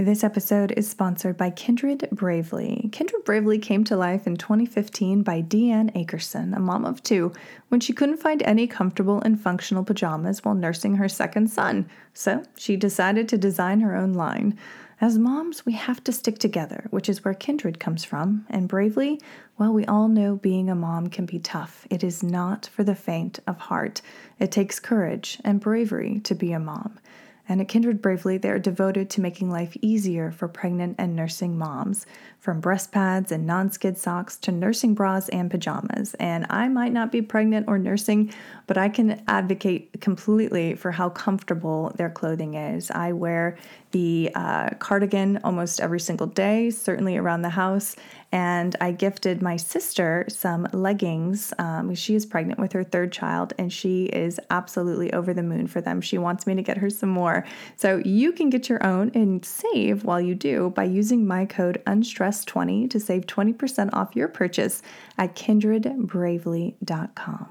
This episode is sponsored by Kindred Bravely. Kindred Bravely came to life in 2015 by Deanne Akerson, a mom of two, when she couldn't find any comfortable and functional pajamas while nursing her second son. So she decided to design her own line. As moms, we have to stick together, which is where Kindred comes from. And Bravely, well, we all know being a mom can be tough. It is not for the faint of heart. It takes courage and bravery to be a mom. And at Kindred Bravely, they are devoted to making life easier for pregnant and nursing moms, from breast pads and non skid socks to nursing bras and pajamas. And I might not be pregnant or nursing, but I can advocate completely for how comfortable their clothing is. I wear the uh, cardigan almost every single day, certainly around the house. And I gifted my sister some leggings. Um, she is pregnant with her third child, and she is absolutely over the moon for them. She wants me to get her some more. So you can get your own and save while you do by using my code UNSTRESS20 to save 20% off your purchase at kindredbravely.com.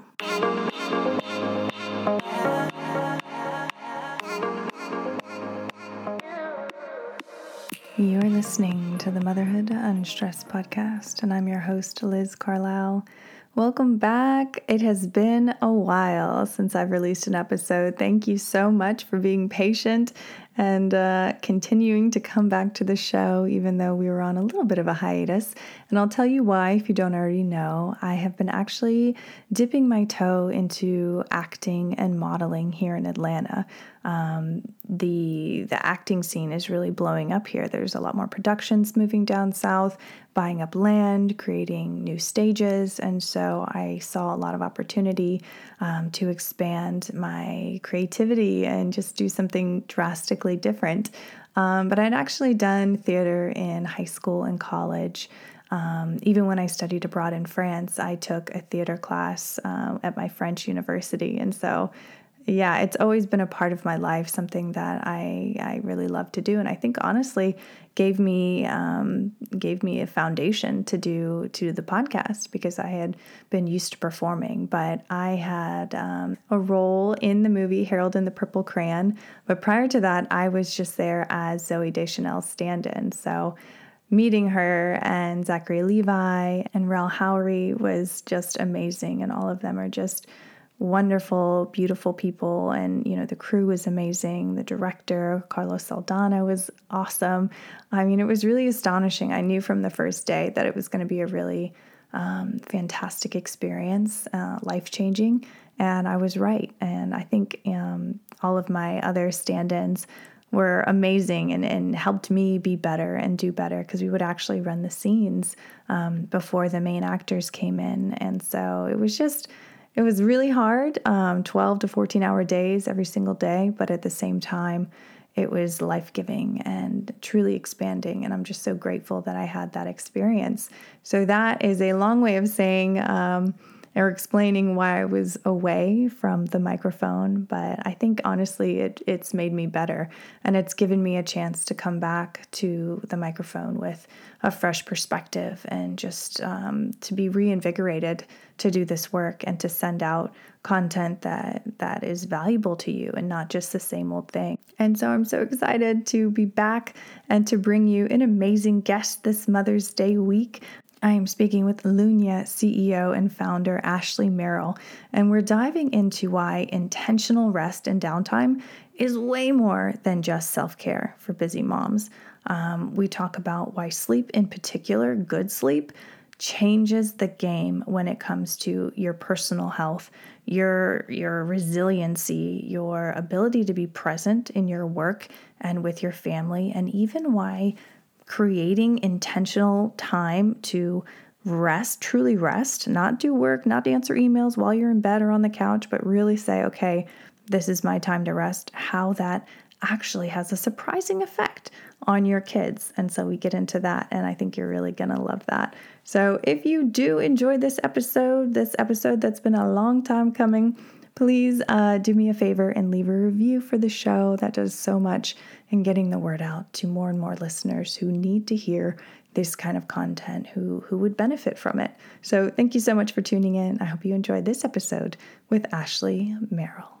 You're listening to the Motherhood Unstressed podcast, and I'm your host, Liz Carlisle. Welcome back. It has been a while since I've released an episode. Thank you so much for being patient and uh, continuing to come back to the show, even though we were on a little bit of a hiatus. And I'll tell you why if you don't already know. I have been actually dipping my toe into acting and modeling here in Atlanta. Um, the the acting scene is really blowing up here. There's a lot more productions moving down south, buying up land, creating new stages, and so I saw a lot of opportunity um, to expand my creativity and just do something drastically different. Um, but I'd actually done theater in high school and college. Um, even when I studied abroad in France, I took a theater class uh, at my French university. And so yeah, it's always been a part of my life, something that I I really love to do, and I think honestly gave me um, gave me a foundation to do to do the podcast because I had been used to performing, but I had um, a role in the movie Harold and the Purple Crayon. But prior to that, I was just there as Zooey Deschanel's stand-in. So meeting her and Zachary Levi and Rel Howery was just amazing, and all of them are just wonderful, beautiful people. And, you know, the crew was amazing. The director, Carlos Saldanha, was awesome. I mean, it was really astonishing. I knew from the first day that it was going to be a really um, fantastic experience, uh, life changing. And I was right. And I think um, all of my other stand ins were amazing and, and helped me be better and do better because we would actually run the scenes um, before the main actors came in. And so it was just, it was really hard, um, 12 to 14 hour days every single day, but at the same time, it was life giving and truly expanding. And I'm just so grateful that I had that experience. So, that is a long way of saying, um, or explaining why I was away from the microphone, but I think honestly it, it's made me better and it's given me a chance to come back to the microphone with a fresh perspective and just um, to be reinvigorated to do this work and to send out content that that is valuable to you and not just the same old thing. And so I'm so excited to be back and to bring you an amazing guest this Mother's Day week. I am speaking with Lunya CEO and founder Ashley Merrill, and we're diving into why intentional rest and downtime is way more than just self care for busy moms. Um, we talk about why sleep, in particular, good sleep, changes the game when it comes to your personal health, your your resiliency, your ability to be present in your work and with your family, and even why creating intentional time to rest, truly rest, not do work, not answer emails while you're in bed or on the couch, but really say, okay, this is my time to rest, how that actually has a surprising effect on your kids. And so we get into that, and I think you're really going to love that. So if you do enjoy this episode, this episode that's been a long time coming, please uh, do me a favor and leave a review for the show. That does so much in getting the word out to more and more listeners who need to hear this kind of content, who, who would benefit from it. So, thank you so much for tuning in. I hope you enjoyed this episode with Ashley Merrill.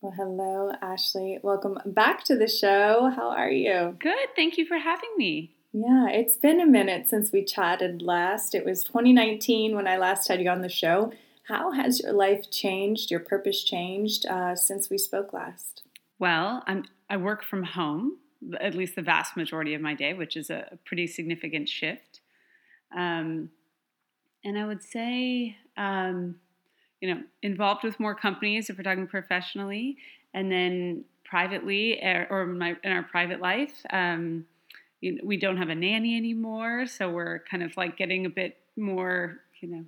Well, hello, Ashley. Welcome back to the show. How are you? Good. Thank you for having me. Yeah, it's been a minute since we chatted last. It was 2019 when I last had you on the show. How has your life changed, your purpose changed uh, since we spoke last? Well, I'm, I work from home, at least the vast majority of my day, which is a pretty significant shift. Um, and I would say, um, you know, involved with more companies if we're talking professionally, and then privately er, or my, in our private life. Um, you know, we don't have a nanny anymore, so we're kind of like getting a bit more, you know,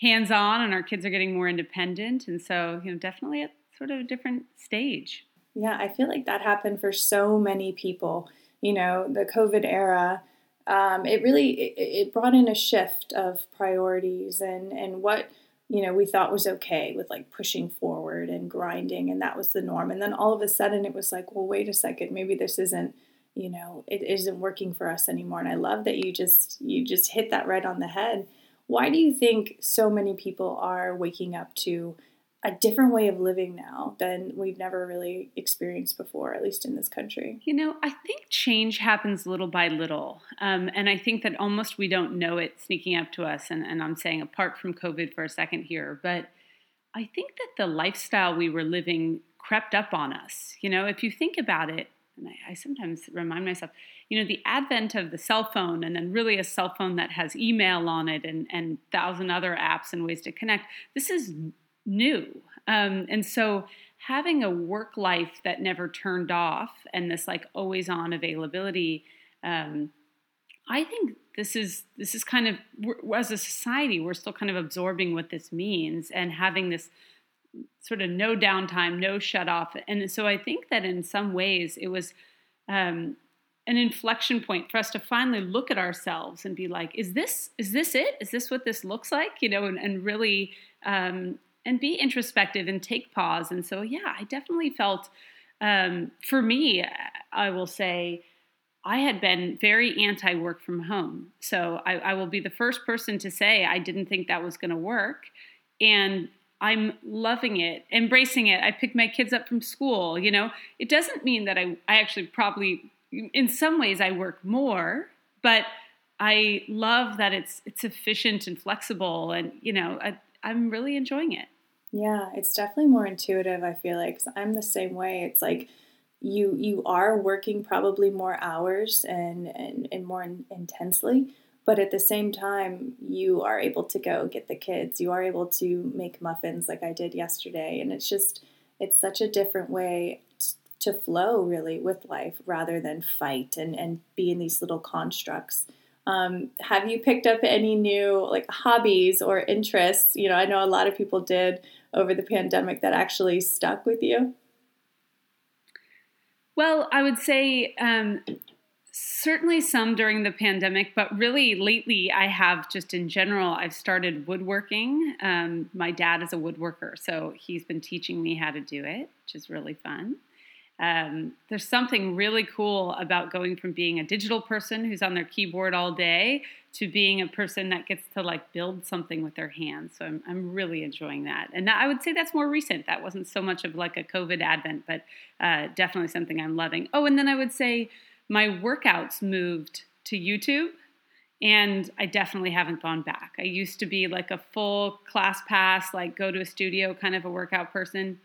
hands on, and our kids are getting more independent, and so you know, definitely at sort of a different stage. Yeah, I feel like that happened for so many people. You know, the COVID era. Um, it really it, it brought in a shift of priorities and and what you know we thought was okay with like pushing forward and grinding and that was the norm and then all of a sudden it was like well wait a second maybe this isn't you know it isn't working for us anymore and i love that you just you just hit that right on the head why do you think so many people are waking up to a different way of living now than we've never really experienced before, at least in this country? You know, I think change happens little by little. Um, and I think that almost we don't know it sneaking up to us. And, and I'm saying apart from COVID for a second here, but I think that the lifestyle we were living crept up on us. You know, if you think about it, and I, I sometimes remind myself, you know, the advent of the cell phone and then really a cell phone that has email on it and, and thousand other apps and ways to connect, this is new. Um, and so having a work life that never turned off and this like always on availability, um, I think this is this is kind of as a society we're still kind of absorbing what this means and having this sort of no downtime, no shut off. And so I think that in some ways it was um, an inflection point for us to finally look at ourselves and be like, is this is this it? Is this what this looks like? You know, and, and really um, and be introspective and take pause. And so, yeah, I definitely felt, um, for me, I will say, I had been very anti work from home. So I, I, will be the first person to say I didn't think that was going to work. And I'm loving it, embracing it. I picked my kids up from school. You know, it doesn't mean that I, I actually probably, in some ways, I work more, but I love that it's it's efficient and flexible, and you know, I, I'm really enjoying it. Yeah, it's definitely more intuitive. I feel like i I'm the same way. It's like you you are working probably more hours and and, and more in, intensely, but at the same time, you are able to go get the kids. You are able to make muffins like I did yesterday, and it's just it's such a different way to flow really with life rather than fight and and be in these little constructs. Um, have you picked up any new like hobbies or interests? You know, I know a lot of people did over the pandemic that actually stuck with you. Well, I would say um, certainly some during the pandemic, but really lately I have just in general, I've started woodworking. Um, my dad is a woodworker, so he's been teaching me how to do it, which is really fun. Um, there's something really cool about going from being a digital person who's on their keyboard all day to being a person that gets to like build something with their hands. So I'm, I'm really enjoying that. And I would say that's more recent. That wasn't so much of like a COVID advent, but uh, definitely something I'm loving. Oh, and then I would say my workouts moved to YouTube and I definitely haven't gone back. I used to be like a full ClassPass, like go to a studio kind of a workout person.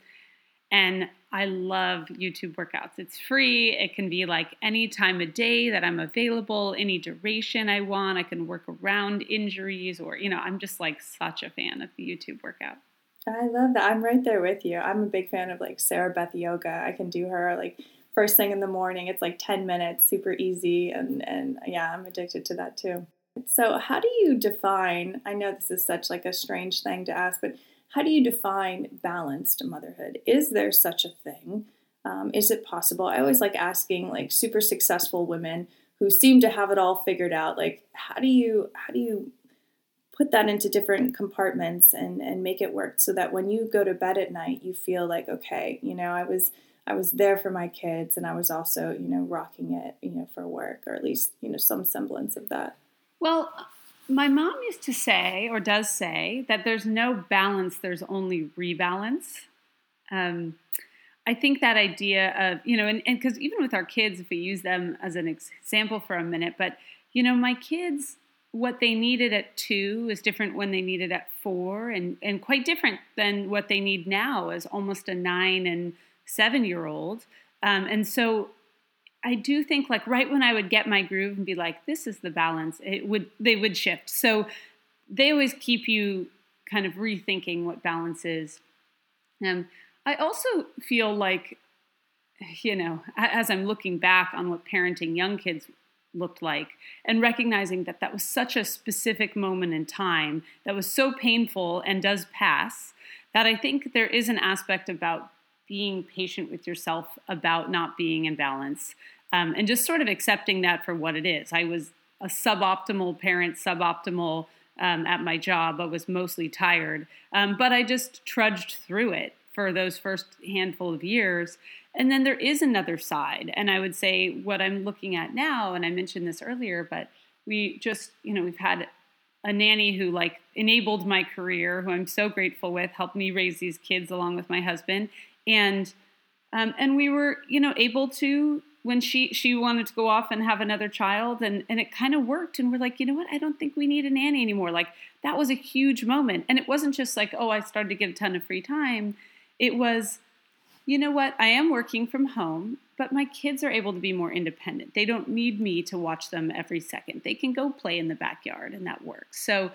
And I love YouTube workouts. It's free. It can be like any time of day that I'm available, any duration I want. I can work around injuries or, you know, I'm just like such a fan of the YouTube workout. I love that. I'm right there with you. I'm a big fan of like Sarah Beth Yoga. I can do her like first thing in the morning. It's like 10 minutes, super easy. And, and yeah, I'm addicted to that too. So, how do you define? I know this is such like a strange thing to ask, but how do you define balanced motherhood? Is there such a thing? Um, is it possible? I always like asking like super successful women who seem to have it all figured out. Like, how do you how do you put that into different compartments and and make it work so that when you go to bed at night, you feel like okay, you know, I was I was there for my kids and I was also you know rocking it you know for work or at least you know some semblance of that. Well, my mom used to say, or does say, that there's no balance, there's only rebalance. Um, I think that idea of, you know, and because even with our kids, if we use them as an example for a minute, but, you know, my kids, what they needed at two is different when they needed at four and, and quite different than what they need now as almost a nine and seven year old. Um, and so I do think like right when I would get my groove and be like, this is the balance, it would, they would shift. So they always keep you kind of rethinking what balance is. Um, I also feel like, you know, as I'm looking back on what parenting young kids looked like and recognizing that that was such a specific moment in time that was so painful and does pass, that I think there is an aspect about being patient with yourself about not being in balance um, and just sort of accepting that for what it is. I was a suboptimal parent, suboptimal um, at my job. I was mostly tired, um, but I just trudged through it for those first handful of years. And then there is another side. And I would say what I'm looking at now, and I mentioned this earlier, but we just, you know, we've had a nanny who like enabled my career, who I'm so grateful with, helped me raise these kids along with my husband. And um, and we were, you know, able to when she she wanted to go off and have another child and and it kind of worked and we're like you know what i don't think we need a nanny anymore like that was a huge moment and it wasn't just like oh i started to get a ton of free time it was, you know what, I am working from home, but my kids are able to be more independent. They don't need me to watch them every second. They can go play in the backyard, and that works. So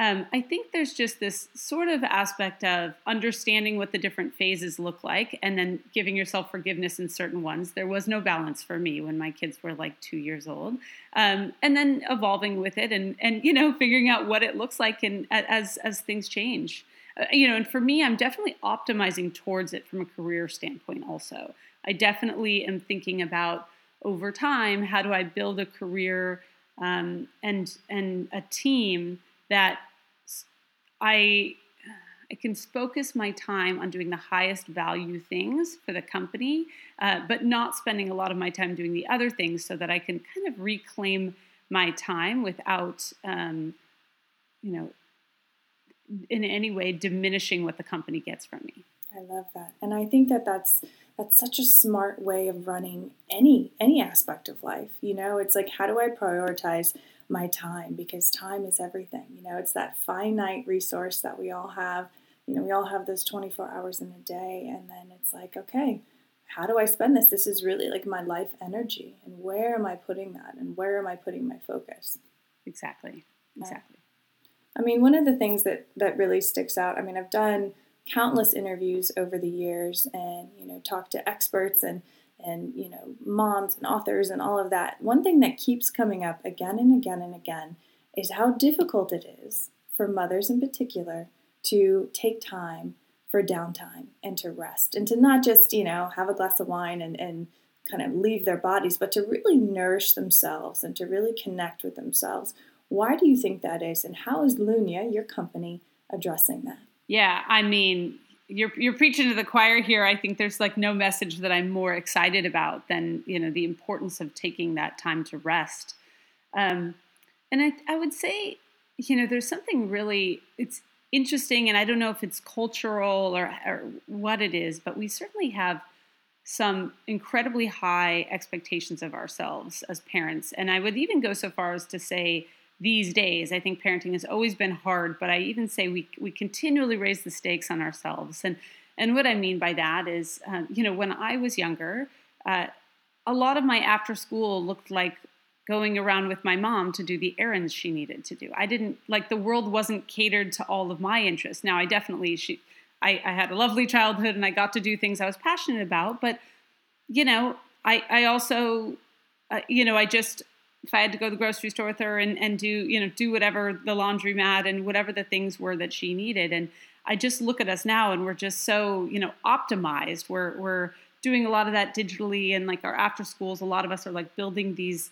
um, I think there's just this sort of aspect of understanding what the different phases look like and then giving yourself forgiveness in certain ones. There was no balance for me when my kids were like two years old. Um, and then evolving with it and, and, you know, figuring out what it looks like and as, as things change. Uh, you know, and for me, I'm definitely optimizing towards it from a career standpoint also. I definitely am thinking about over time, how do I build a career um, and and a team that I I can focus my time on doing the highest value things for the company, uh, but not spending a lot of my time doing the other things, so that I can kind of reclaim my time without, um, you know, in any way diminishing what the company gets from me. I love that. And I think that that's that's such a smart way of running any any aspect of life. You know, it's like how do I prioritize my time because time is everything. You know, it's that finite resource that we all have. You know, we all have those 24 hours in a day and then it's like, okay, how do I spend this? This is really like my life energy and where am I putting that and where am I putting my focus? Exactly. Exactly. I mean, one of the things that that really sticks out. I mean, I've done countless interviews over the years, and you know, talked to experts and and you know, moms and authors and all of that. One thing that keeps coming up again and again and again is how difficult it is for mothers in particular to take time for downtime and to rest and to not just you know have a glass of wine and and kind of leave their bodies, but to really nourish themselves and to really connect with themselves why do you think that is, and how is Lunya, your company, addressing that? Yeah, I mean, you're you're preaching to the choir here. I think there's like no message that I'm more excited about than you know the importance of taking that time to rest. Um, and I I would say you know there's something really it's interesting, and I don't know if it's cultural or, or what it is, but we certainly have some incredibly high expectations of ourselves as parents, and I would even go so far as to say these days. I think parenting has always been hard, but I even say we we continually raise the stakes on ourselves. And and what I mean by that is, uh, you know, when I was younger, uh, a lot of my after school looked like going around with my mom to do the errands she needed to do. I didn't like the world wasn't catered to all of my interests. Now I definitely she I, I had a lovely childhood and I got to do things I was passionate about, but you know, I I also uh, you know I just if I had to go to the grocery store with her and, and do, you know, do whatever the laundromat and whatever the things were that she needed. And I just look at us now and we're just so, you know, optimized. We're, we're doing a lot of that digitally and like our after schools, a lot of us are like building these,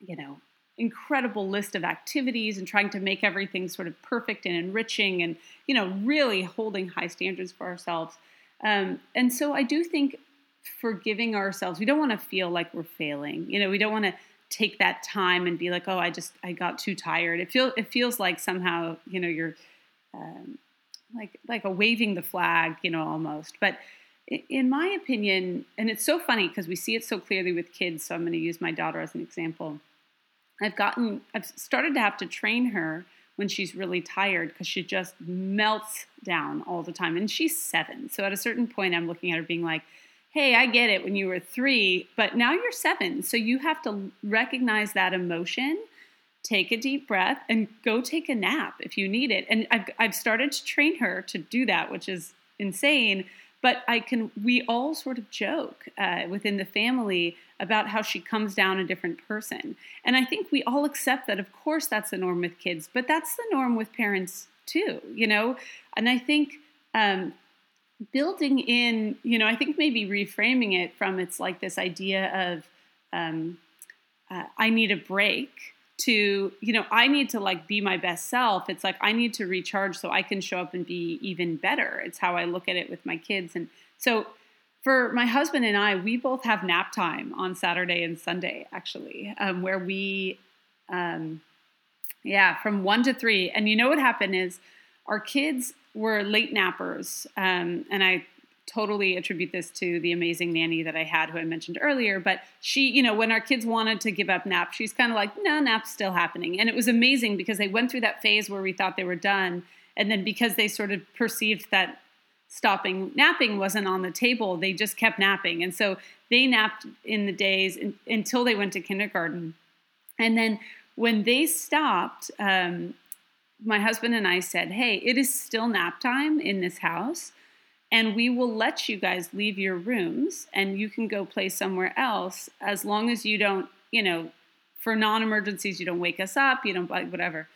you know, incredible list of activities and trying to make everything sort of perfect and enriching and, you know, really holding high standards for ourselves. Um, and so I do think forgiving ourselves, we don't want to feel like we're failing. You know, we don't want to take that time and be like, oh, I just I got too tired. It feel it feels like somehow you know you're um, like like a waving the flag, you know, almost. But in my opinion, and it's so funny because we see it so clearly with kids. So I'm going to use my daughter as an example. I've gotten, I've started to have to train her when she's really tired because she just melts down all the time. And she's seven. So at a certain point, I'm looking at her being like, hey, I get it when you were three, but now you're seven. So you have to recognize that emotion, take a deep breath, and go take a nap if you need it. And I've, I've started to train her to do that, which is insane but I can, we all sort of joke uh, within the family about how she comes down a different person. And I think we all accept that, of course, that's the norm with kids, but that's the norm with parents too, you know? And I think um, building in, you know, I think maybe reframing it from it's like this idea of, um, uh, I need a break to you know i need to like be my best self. It's like i need to recharge so i can show up and be even better. It's how i look at it with my kids. And so for my husband and i we both have nap time on saturday and sunday actually um, where we um, yeah from one to three. And you know what happened is our kids were late nappers um, and i totally attribute this to the amazing nanny that I had, who I mentioned earlier. But she, you know, when our kids wanted to give up nap, she's kind of like, no, nap's still happening. And it was amazing because they went through that phase where we thought they were done. And then because they sort of perceived that stopping napping wasn't on the table, they just kept napping. And so they napped in the days in, until they went to kindergarten. And then when they stopped, um, my husband and I said, hey, it is still nap time in this house and we will let you guys leave your rooms and you can go play somewhere else as long as you don't you know for non-emergencies you don't wake us up you don't like whatever.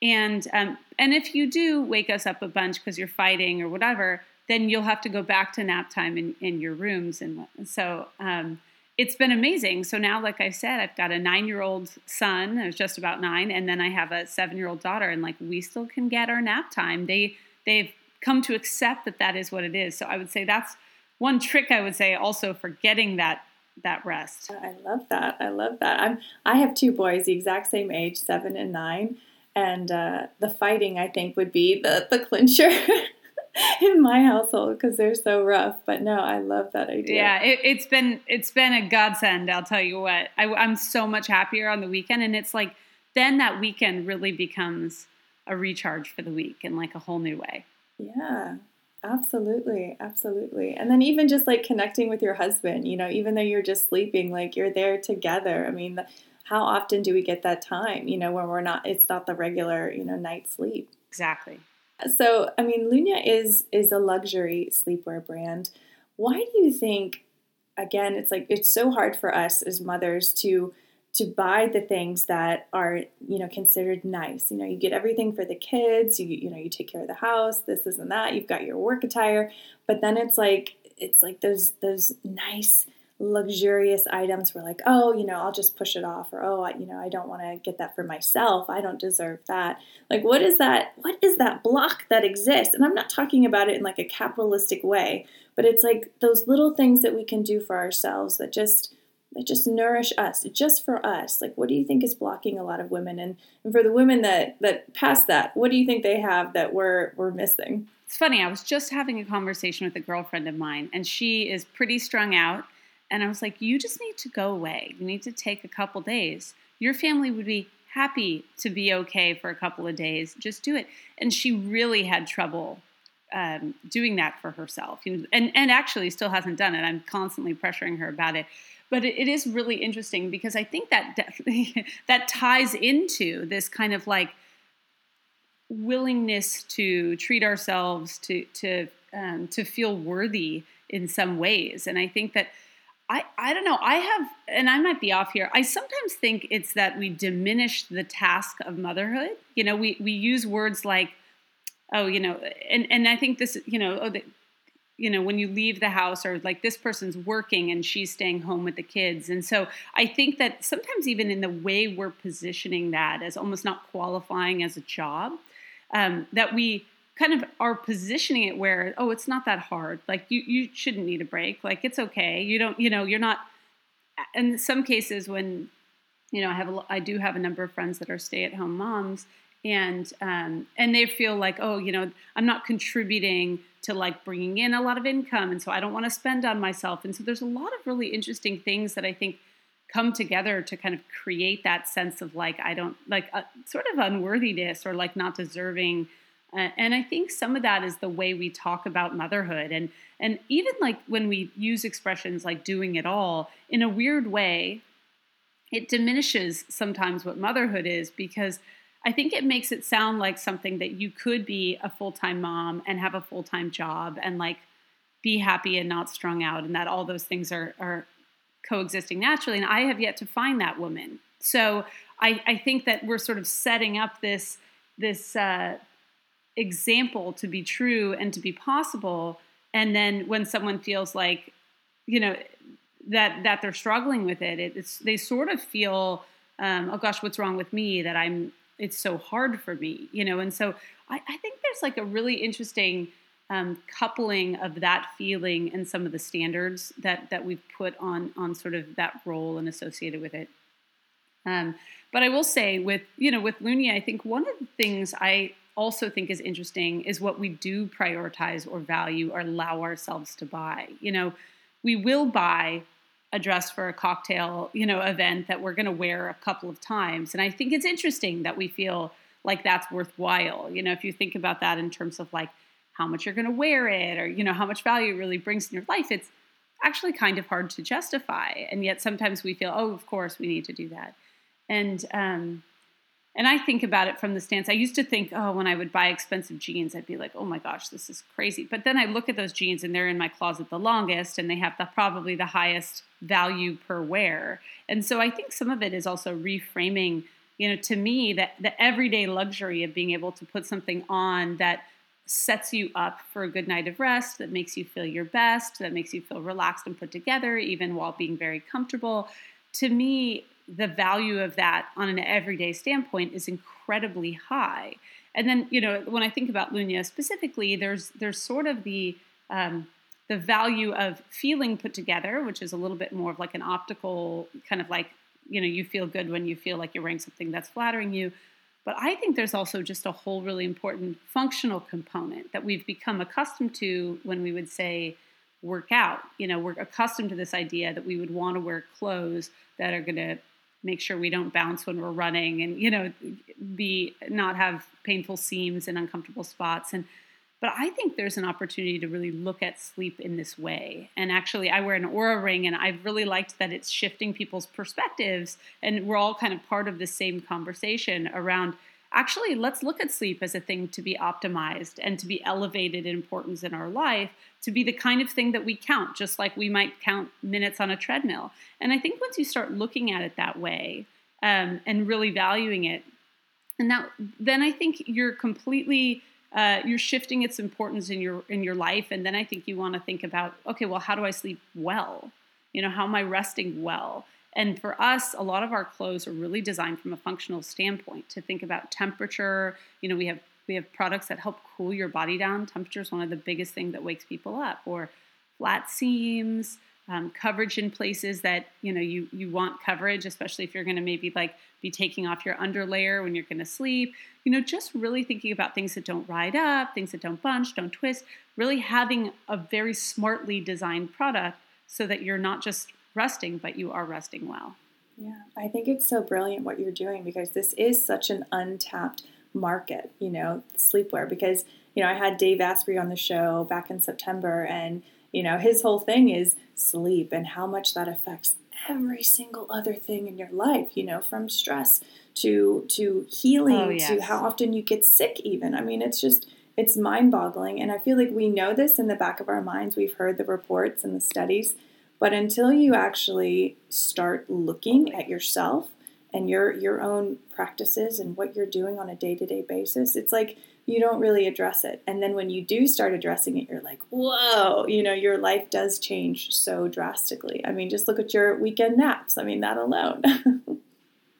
And um, and if you do wake us up a bunch because you're fighting or whatever then you'll have to go back to nap time in, in your rooms and so um, it's been amazing so now like i said i've got a nine year old son I was just about nine and then i have a seven year old daughter and like we still can get our nap time they they've come to accept that that is what it is. So I would say that's one trick I would say also for getting that that rest. I love that. I love that. I'm I have two boys the exact same age, 7 and 9, and uh, the fighting I think would be the the clincher. in my household because they're so rough. But no, I love that idea. Yeah, it, has been it's been a godsend. I'll tell you what. I, I'm so much happier on the weekend, and it's like then that weekend really becomes a recharge for the week in like a whole new way. Yeah, absolutely. Absolutely. And then even just like connecting with your husband, you know, even though you're just sleeping, like you're there together. I mean, how often do we get that time, you know, when we're not, it's not the regular, you know, night sleep. Exactly. So, I mean, Lunya is is a luxury sleepwear brand. Why do you think again, it's like it's so hard for us as mothers to to buy the things that are you know considered nice you know you get everything for the kids you you know you take care of the house this this and that you've got your work attire but then it's like it's like those those nice luxurious items we're like oh you know i'll just push it off or oh I, you know i don't want to get that for myself i don't deserve that like what is that what is that block that exists and i'm not talking about it in like a capitalistic way but it's like those little things that we can do for ourselves that just that just nourish us, just for us. Like, what do you think is blocking a lot of women? And, and for the women that that pass that, what do you think they have that we're we're missing? It's funny. I was just having a conversation with a girlfriend of mine, and she is pretty strung out. And I was like, "You just need to go away. You need to take a couple days. Your family would be happy to be okay for a couple of days. Just do it." And she really had trouble um, doing that for herself, you know, and and actually still hasn't done it. I'm constantly pressuring her about it but it, it is really interesting because I think that definitely that ties into this kind of like willingness to treat ourselves to to um, to feel worthy in some ways, and I think that. I, I don't know. I have, and I might be off here. I sometimes think it's that we diminish the task of motherhood. You know, we, we use words like, oh, you know, and, and I think this, you know, oh, the, you know when you leave the house or like this person's working and she's staying home with the kids and so i think that sometimes even in the way we're positioning that as almost not qualifying as a job um, that we kind of are positioning it where oh it's not that hard. Like you you shouldn't need a break. Like it's okay. You don't you know you're not in some cases when you know i have a, i do have a number of friends that are stay at home moms and um, and they feel like oh you know i'm not contributing to like bringing in a lot of income and so i don't want to spend on myself. And so there's a lot of really interesting things that i think come together to kind of create that sense of like i don't like a, uh, sort of unworthiness or like not deserving and i think some of that is the way we talk about motherhood and and even like when we use expressions like doing it all in a weird way it diminishes sometimes what motherhood is because I think it makes it sound like something that you could be a full time mom and have a full time job and like be happy and not strung out, and that all those things are, are coexisting naturally. And I have yet to find that woman. So I, I think that we're sort of setting up this this uh, example to be true and to be possible. And then when someone feels like, you know, that that they're struggling with it, it's they sort of feel, um, oh gosh, what's wrong with me that I'm it's so hard for me, you know. And so I, I think there's like a really interesting um, coupling of that feeling and some of the standards that that we've put on on sort of that role and associated with it. Um, but I will say with you know with Lunya, I think one of the things I also think is interesting is what we do prioritize or value or allow ourselves to buy. You know, we will buy a dress for a cocktail, you know, event that we're going to wear a couple of times. And I think it's interesting that we feel like that's worthwhile. You know, if you think about that in terms of like how much you're going to wear it or, you know, how much value it really brings in your life, it's actually kind of hard to justify. And yet sometimes we feel, oh, of course we need to do that. And um, and I think about it from the stance I used to think, oh, when I would buy expensive jeans, I'd be like, oh my gosh, this is crazy. But then I look at those jeans and they're in my closet the longest and they have the, probably the highest value per wear. And so I think some of it is also reframing, you know, to me, that the everyday luxury of being able to put something on that sets you up for a good night of rest, that makes you feel your best, that makes you feel relaxed and put together, even while being very comfortable. To me, the value of that on an everyday standpoint is incredibly high. And then, you know, when I think about Lunya specifically, there's there's sort of the um, the value of feeling put together, which is a little bit more of like an optical kind of like, you know, you feel good when you feel like you're wearing something that's flattering you. But I think there's also just a whole really important functional component that we've become accustomed to when we would say work out. You know, we're accustomed to this idea that we would want to wear clothes that are going to make sure we don't bounce when we're running and you know be not have painful seams and uncomfortable spots. And but i think there's an opportunity to really look at sleep in this way. And actually i wear an Oura ring and i've really liked that it's shifting people's perspectives. And we're all kind of part of the same conversation around actually let's look at sleep as a thing to be optimized and to be elevated in importance in our life to be the kind of thing that we count, just like we might count minutes on a treadmill. And I think once you start looking at it that way um, and really valuing it, and that then I think you're completely uh, you're shifting its importance in your in your life. And then I think you want to think about okay, well, how do I sleep well? You know, how am I resting well? And for us, a lot of our clothes are really designed from a functional standpoint to think about temperature. You know, we have we have products that help cool your body down. Temperature is one of the biggest things that wakes people up, or flat seams, um, coverage in places that you know you you want coverage, especially if you're going to maybe like be taking off your underlayer when you're going to sleep. You know, just really thinking about things that don't ride up, things that don't bunch, don't twist. Really having a very smartly designed product so that you're not just resting, but you are resting well. Yeah, I think it's so brilliant what you're doing because this is such an untapped market, you know, sleepwear. Because, you know, I had Dave Asprey on the show back in September, and, you know, his whole thing is sleep and how much that affects every single other thing in your life, you know, from stress to to healing oh, yes. to how often you get sick even. I mean, it's just it's mind-boggling and I feel like we know this in the back of our minds. We've heard the reports and the studies, but until you actually start looking at yourself and your your own practices and what you're doing on a day-to-day basis it's like you don't really address it. And then when you do start addressing it you're like whoa you know your life does change so drastically. I mean just look at your weekend naps. I mean that alone.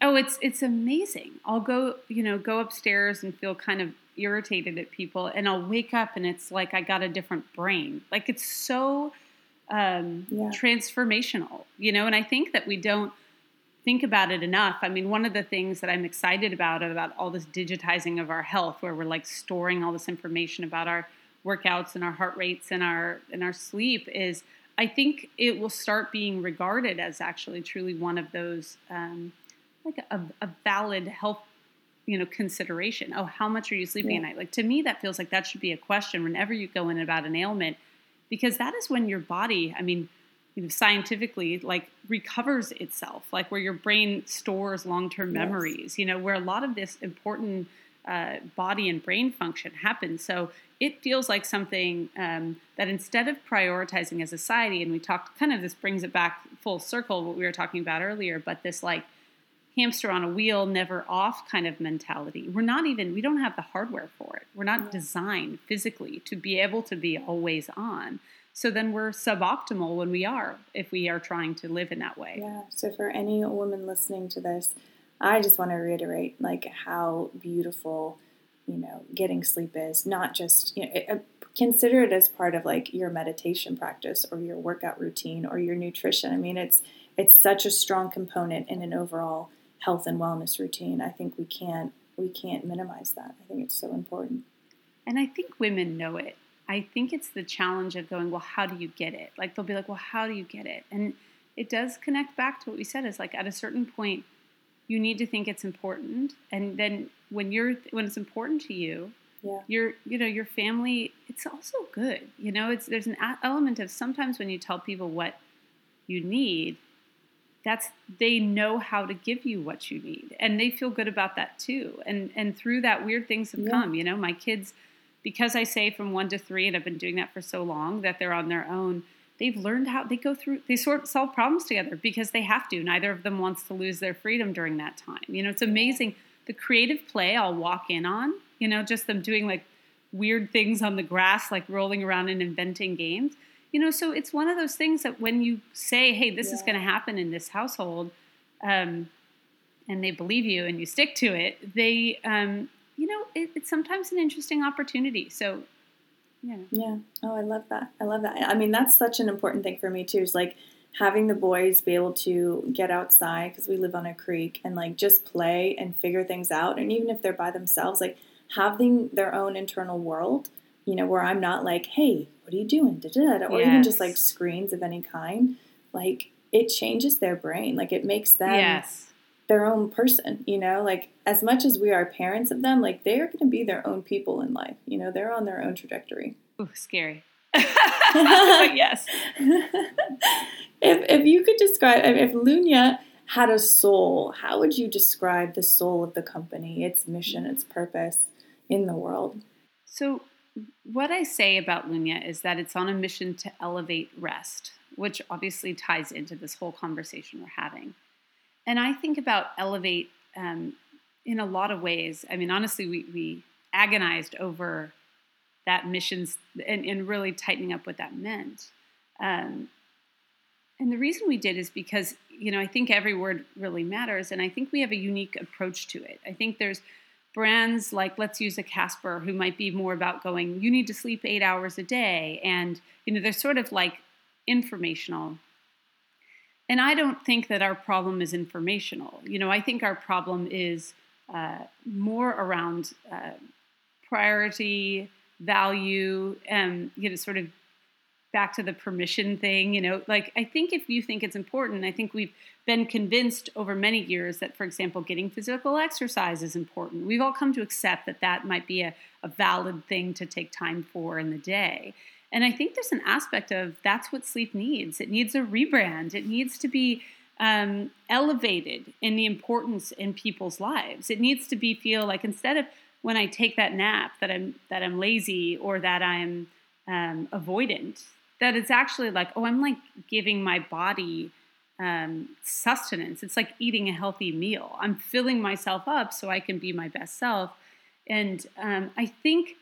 Oh it's it's amazing. I'll go you know go upstairs and feel kind of irritated at people and i'll wake up and it's like i got a different brain. Like it's so um, yeah. transformational you know and i think that we don't think about it enough. I mean, one of the things that I'm excited about about all this digitizing of our health, where we're like storing all this information about our workouts and our heart rates and our and our sleep, is I think it will start being regarded as actually truly one of those um, like a, a, valid health you know consideration. Oh, how much are you sleeping yeah. at night? Like to me, that feels like that should be a question whenever you go in about an ailment, because that is when your body. I mean you know, scientifically like recovers itself, like where your brain stores long-term memories. You know, where a lot of this important uh, body and brain function happens. So it feels like something um, that instead of prioritizing as a society, and we talked kind of this brings it back full circle what we were talking about earlier, but this like hamster on a wheel, never off kind of mentality. We're not even, we don't have the hardware for it. We're not designed physically to be able to be always on. So then we're suboptimal when we are, if we are trying to live in that way. Yeah. So for any woman listening to this, I just want to reiterate like how beautiful, you know, getting sleep is. Not just you know, it, uh, consider it as part of like your meditation practice or your workout routine or your nutrition. I mean, it's it's such a strong component in an overall health and wellness routine. I think we can't we can't minimize that. I think it's so important. And I think women know it. I think it's the challenge of going, well, how do you get it? Like they'll be like, well, how do you get it? And it does connect back to what we said is like at a certain point, you need to think it's important, and then when you're when it's important to you, yeah. your you know your family, it's also good. You know, it's there's an element of sometimes when you tell people what you need, that's they know how to give you what you need, and they feel good about that too. And and through that, weird things have yeah. come. You know, my kids because I say from one to three, and I've been doing that for so long that they're on their own. They've learned how they go through, they sort of solve problems together because they have to. Neither of them wants to lose their freedom during that time. You know, it's amazing. The creative play I'll walk in on, you know, just them doing like weird things on the grass, like rolling around and inventing games. You know, so it's one of those things that when you say, hey, this yeah. is going to happen in this household, um, and they believe you and you stick to it, they um, you know, it, it's sometimes an interesting opportunity. So, yeah. Yeah. Oh, I love that. I love that. I mean, that's such an important thing for me too. Is like having the boys be able to get outside because we live on a creek and like just play and figure things out. And even if they're by themselves, like having their own internal world, you know, where I'm not like, hey, what are you doing? Da-da-da. Or yes. even just like screens of any kind. Like it changes their brain. Like it makes them yes their own person, you know, like as much as we are parents of them, like they are going to be their own people in life. You know, they're on their own trajectory. Ooh, scary. yes. if, if you could describe, if Lunya had a soul, how would you describe the soul of the company, its mission, its purpose in the world? So, what I say about Lunya is that it's on a mission to elevate rest, which obviously ties into this whole conversation we're having. And I think about Elevate um, in a lot of ways. I mean, honestly, we, we agonized over that missions and, and really tightening up what that meant. Um, and the reason we did is because, you know, I think every word really matters. And I think we have a unique approach to it. I think there's brands like, let's use a Casper, who might be more about going, you need to sleep eight hours a day. And, you know, they're sort of like informational and I don't think that our problem is informational. You know, I think our problem is uh, more around uh, priority, value, and you know, sort of back to the permission thing. You know, like I think if you think it's important, I think we've been convinced over many years that, for example, getting physical exercise is important. We've all come to accept that that might be a, a valid thing to take time for in the day. And I think there's an aspect of that's what sleep needs. It needs a rebrand. It needs to be um, elevated in the importance in people's lives. It needs to be feel like instead of when I take that nap that I'm that I'm lazy or that I'm um, avoidant, that it's actually like oh I'm like giving my body um, sustenance. It's like eating a healthy meal. I'm filling myself up so I can be my best self. And um, I think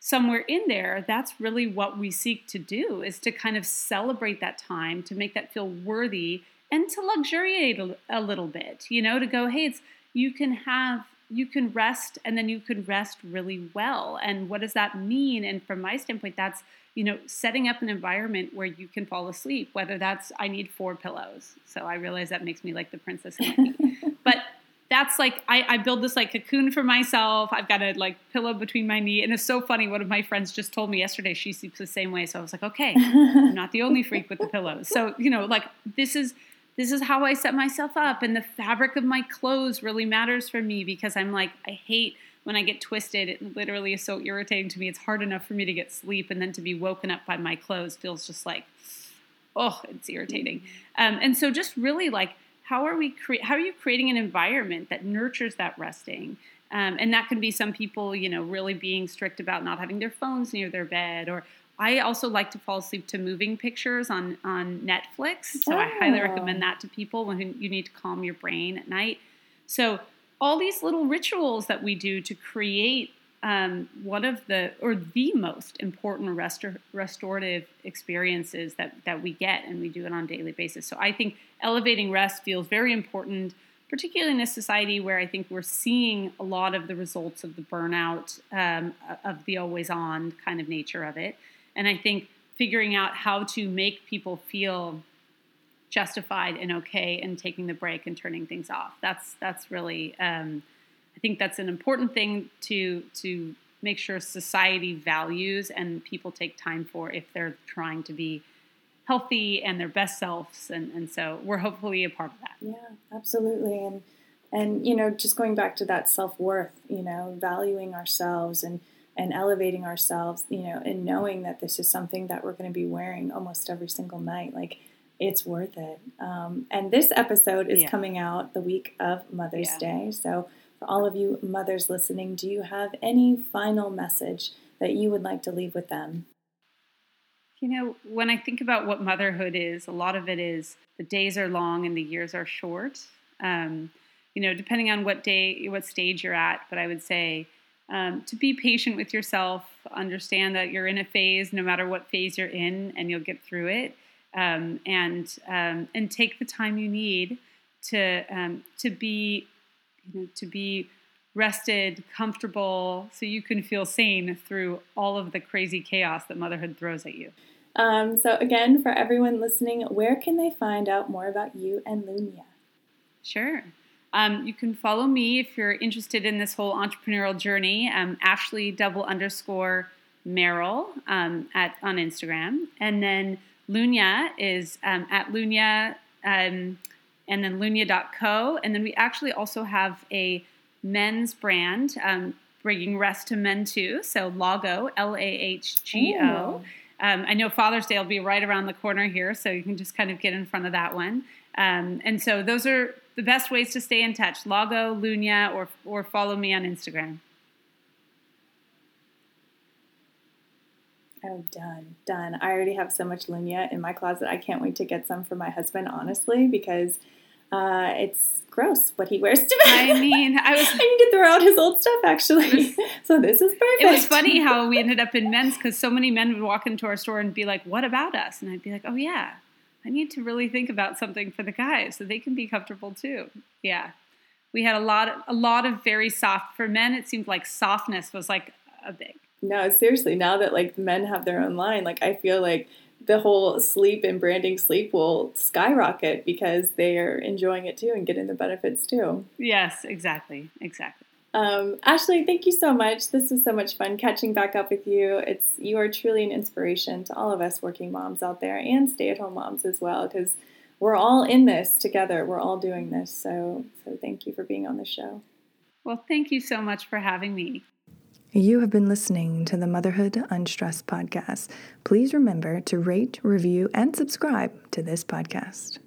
somewhere in there, that's really what we seek to do is to kind of celebrate that time, to make that feel worthy and to luxuriate a, a little bit, you know, to go, hey, it's you can have you can rest and then you can rest really well. And what does that mean? And from my standpoint, that's you know, setting up an environment where you can fall asleep, whether that's I need four pillows. So I realize that makes me like the princess but that's like I, I build this like cocoon for myself. I've got a like pillow between my knee, and it's so funny. One of my friends just told me yesterday she sleeps the same way. So I was like, okay, I'm not the only freak with the pillows. So you know, like this is this is how I set myself up, and the fabric of my clothes really matters for me because I'm like I hate when I get twisted, it literally is so irritating to me. It's hard enough for me to get sleep, and then to be woken up by my clothes feels just like, oh, it's irritating. Um, and so, just really like, how are we cre- how are you creating an environment that nurtures that resting? Um, and that can be some people, you know, really being strict about not having their phones near their bed, or I also like to fall asleep to moving pictures on on Netflix. So oh. I highly recommend that to people when you need to calm your brain at night. So all these little rituals that we do to create um, one of the or the most important restor- restorative experiences that that we get, and we do it on a daily basis. So I think elevating rest feels very important, particularly in a society where I think we're seeing a lot of the results of the burnout um, of the always on kind of nature of it, and I think figuring out how to make people feel justified and okay in taking the break and turning things off. That's that's really um, I think that's an important thing to to make sure society values and people take time for if they're trying to be healthy and their best selves and, and so we're hopefully a part of that. Yeah, absolutely. And and you know, just going back to that self worth, you know, valuing ourselves and and elevating ourselves, you know, and knowing that this is something that we're going to be wearing almost every single night. Like it's worth it. Um, and this episode is yeah. coming out the week of Mother's yeah. Day. So, for all of you mothers listening, do you have any final message that you would like to leave with them? You know, when I think about what motherhood is, a lot of it is the days are long and the years are short. Um, you know, depending on what day, what stage you're at, but I would say um, to be patient with yourself, understand that you're in a phase, no matter what phase you're in, and you'll get through it um, and um, and take the time you need to um, to be you know, to be rested, comfortable, so you can feel sane through all of the crazy chaos that motherhood throws at you. Um, so again, for everyone listening, where can they find out more about you and Lunya? Sure. Um, you can follow me if you're interested in this whole entrepreneurial journey. Um, Ashley double underscore Merrill um, at on Instagram, and then Lunya is um, at Lunya um, and then lunya.co. And then we actually also have a men's brand um, bringing rest to men too. So Lahgo, L A H G O. Um, I know Father's Day will be right around the corner here, so you can just kind of get in front of that one. Um, and so those are the best ways to stay in touch Lahgo, Lunya, or, or follow me on Instagram. Oh, done, done. I already have so much Lunya in my closet. I can't wait to get some for my husband, honestly, because uh, it's gross what he wears to bed. I mean, I was. I need to throw out his old stuff actually. Was, so this is perfect. It was funny how we ended up in men's because so many men would walk into our store and be like, "What about us?" And I'd be like, "Oh yeah, I need to really think about something for the guys so they can be comfortable too." Yeah, we had a lot, of, a lot of very soft. For men, it seemed like softness was like a big no, seriously, now that like men have their own line, like I feel like the whole sleep and branding sleep will skyrocket because they are enjoying it too and getting the benefits too. Yes, exactly. Exactly. Um, Ashley, thank you so much. This was so much fun catching back up with you. It's you are truly an inspiration to all of us working moms out there and stay-at-home moms as well because we're all in this together. We're all doing this. So, so thank you for being on the show. Well, thank you so much for having me. You have been listening to the Motherhood Unstressed podcast. Please remember to rate, review, and subscribe to this podcast.